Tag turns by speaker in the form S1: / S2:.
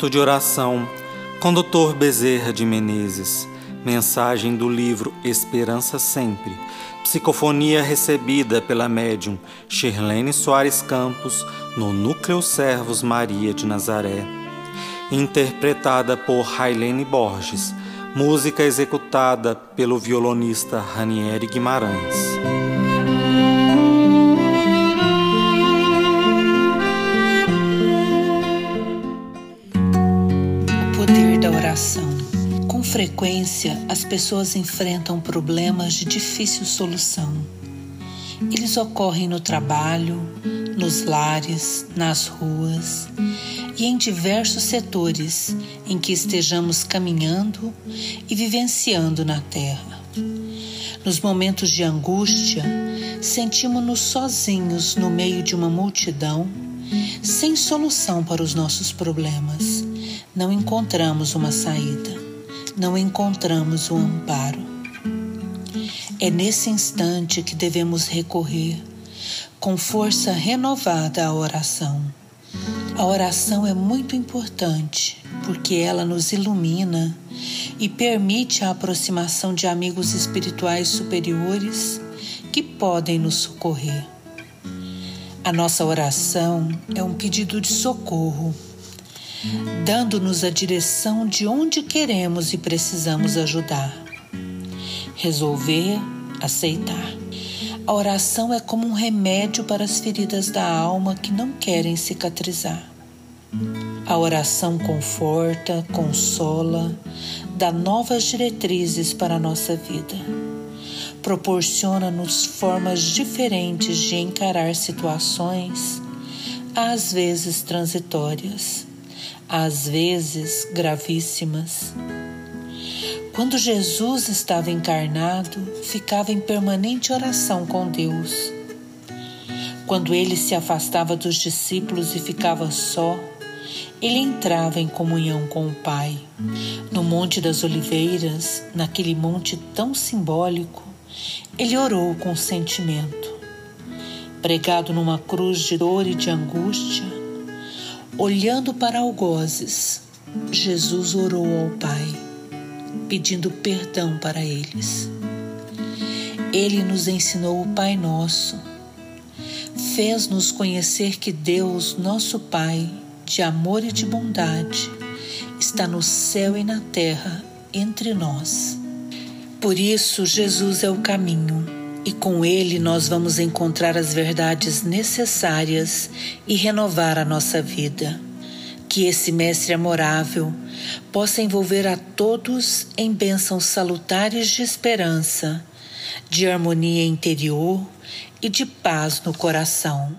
S1: Momento de oração com Dr. Bezerra de Menezes. Mensagem do livro Esperança Sempre. Psicofonia recebida pela médium Shirlene Soares Campos no Núcleo Servos Maria de Nazaré. Interpretada por Railene Borges. Música executada pelo violonista Ranieri Guimarães.
S2: Oração. Com frequência, as pessoas enfrentam problemas de difícil solução. Eles ocorrem no trabalho, nos lares, nas ruas e em diversos setores em que estejamos caminhando e vivenciando na Terra. Nos momentos de angústia, sentimos-nos sozinhos no meio de uma multidão, sem solução para os nossos problemas não encontramos uma saída, não encontramos o um amparo. É nesse instante que devemos recorrer com força renovada à oração. A oração é muito importante porque ela nos ilumina e permite a aproximação de amigos espirituais superiores que podem nos socorrer. A nossa oração é um pedido de socorro dando-nos a direção de onde queremos e precisamos ajudar. Resolver, aceitar. A oração é como um remédio para as feridas da alma que não querem cicatrizar. A oração conforta, consola, dá novas diretrizes para a nossa vida. Proporciona-nos formas diferentes de encarar situações, às vezes transitórias às vezes gravíssimas. Quando Jesus estava encarnado, ficava em permanente oração com Deus. Quando ele se afastava dos discípulos e ficava só, ele entrava em comunhão com o Pai. No Monte das Oliveiras, naquele monte tão simbólico, ele orou com sentimento. Pregado numa cruz de dor e de angústia, Olhando para algozes, Jesus orou ao Pai, pedindo perdão para eles. Ele nos ensinou o Pai Nosso, fez-nos conhecer que Deus, nosso Pai, de amor e de bondade, está no céu e na terra entre nós. Por isso, Jesus é o caminho e com ele nós vamos encontrar as verdades necessárias e renovar a nossa vida. Que esse Mestre amorável possa envolver a todos em bênçãos salutares de esperança, de harmonia interior e de paz no coração.